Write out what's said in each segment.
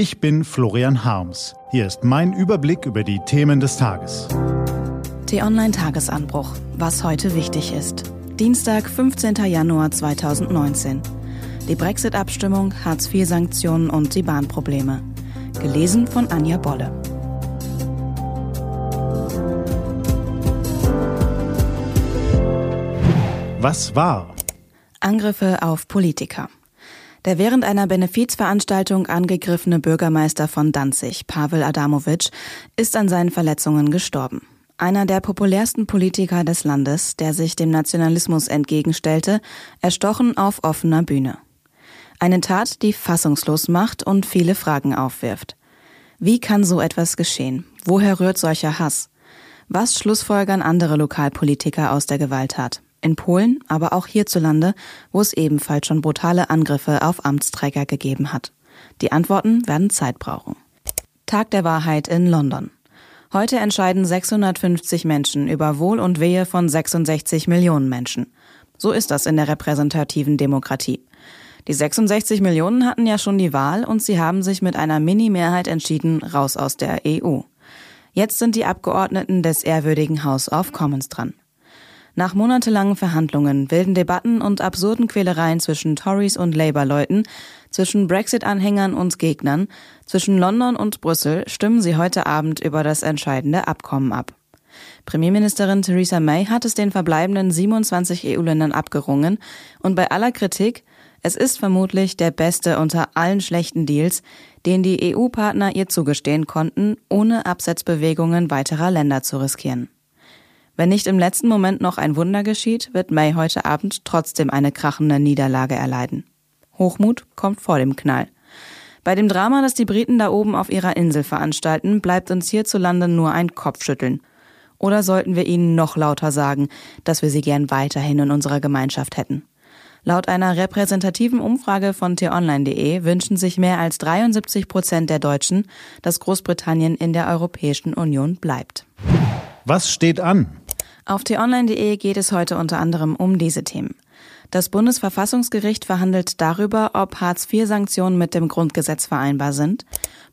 Ich bin Florian Harms. Hier ist mein Überblick über die Themen des Tages. T-Online-Tagesanbruch. Was heute wichtig ist. Dienstag, 15. Januar 2019. Die Brexit-Abstimmung, Hartz-IV-Sanktionen und die Bahnprobleme. Gelesen von Anja Bolle. Was war? Angriffe auf Politiker. Der während einer Benefizveranstaltung angegriffene Bürgermeister von Danzig, Pavel Adamovic, ist an seinen Verletzungen gestorben. Einer der populärsten Politiker des Landes, der sich dem Nationalismus entgegenstellte, erstochen auf offener Bühne. Eine Tat, die fassungslos macht und viele Fragen aufwirft. Wie kann so etwas geschehen? Woher rührt solcher Hass? Was schlussfolgern andere Lokalpolitiker aus der Gewalttat? In Polen, aber auch hierzulande, wo es ebenfalls schon brutale Angriffe auf Amtsträger gegeben hat. Die Antworten werden Zeit brauchen. Tag der Wahrheit in London. Heute entscheiden 650 Menschen über Wohl und Wehe von 66 Millionen Menschen. So ist das in der repräsentativen Demokratie. Die 66 Millionen hatten ja schon die Wahl und sie haben sich mit einer Mini-Mehrheit entschieden, raus aus der EU. Jetzt sind die Abgeordneten des ehrwürdigen House of Commons dran. Nach monatelangen Verhandlungen, wilden Debatten und absurden Quälereien zwischen Tories und Labour-Leuten, zwischen Brexit-Anhängern und Gegnern, zwischen London und Brüssel stimmen sie heute Abend über das entscheidende Abkommen ab. Premierministerin Theresa May hat es den verbleibenden 27 EU-Ländern abgerungen und bei aller Kritik, es ist vermutlich der beste unter allen schlechten Deals, den die EU-Partner ihr zugestehen konnten, ohne Absetzbewegungen weiterer Länder zu riskieren. Wenn nicht im letzten Moment noch ein Wunder geschieht, wird May heute Abend trotzdem eine krachende Niederlage erleiden. Hochmut kommt vor dem Knall. Bei dem Drama, das die Briten da oben auf ihrer Insel veranstalten, bleibt uns hierzulande nur ein Kopfschütteln. Oder sollten wir ihnen noch lauter sagen, dass wir sie gern weiterhin in unserer Gemeinschaft hätten? Laut einer repräsentativen Umfrage von t-online.de wünschen sich mehr als 73 Prozent der Deutschen, dass Großbritannien in der Europäischen Union bleibt. Was steht an? Auf t-online.de geht es heute unter anderem um diese Themen. Das Bundesverfassungsgericht verhandelt darüber, ob Hartz-IV-Sanktionen mit dem Grundgesetz vereinbar sind.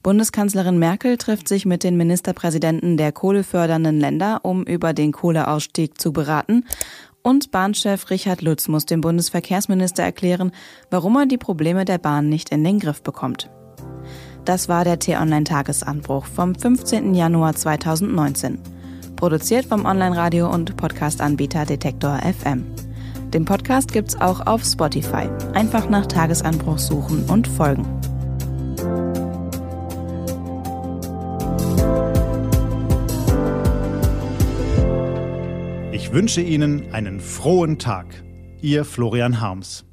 Bundeskanzlerin Merkel trifft sich mit den Ministerpräsidenten der kohlefördernden Länder, um über den Kohleausstieg zu beraten. Und Bahnchef Richard Lutz muss dem Bundesverkehrsminister erklären, warum er die Probleme der Bahn nicht in den Griff bekommt. Das war der T-Online-Tagesanbruch vom 15. Januar 2019. Produziert vom Online-Radio- und Podcast-Anbieter Detektor FM. Den Podcast gibt's auch auf Spotify. Einfach nach Tagesanbruch suchen und folgen. Ich wünsche Ihnen einen frohen Tag. Ihr Florian Harms.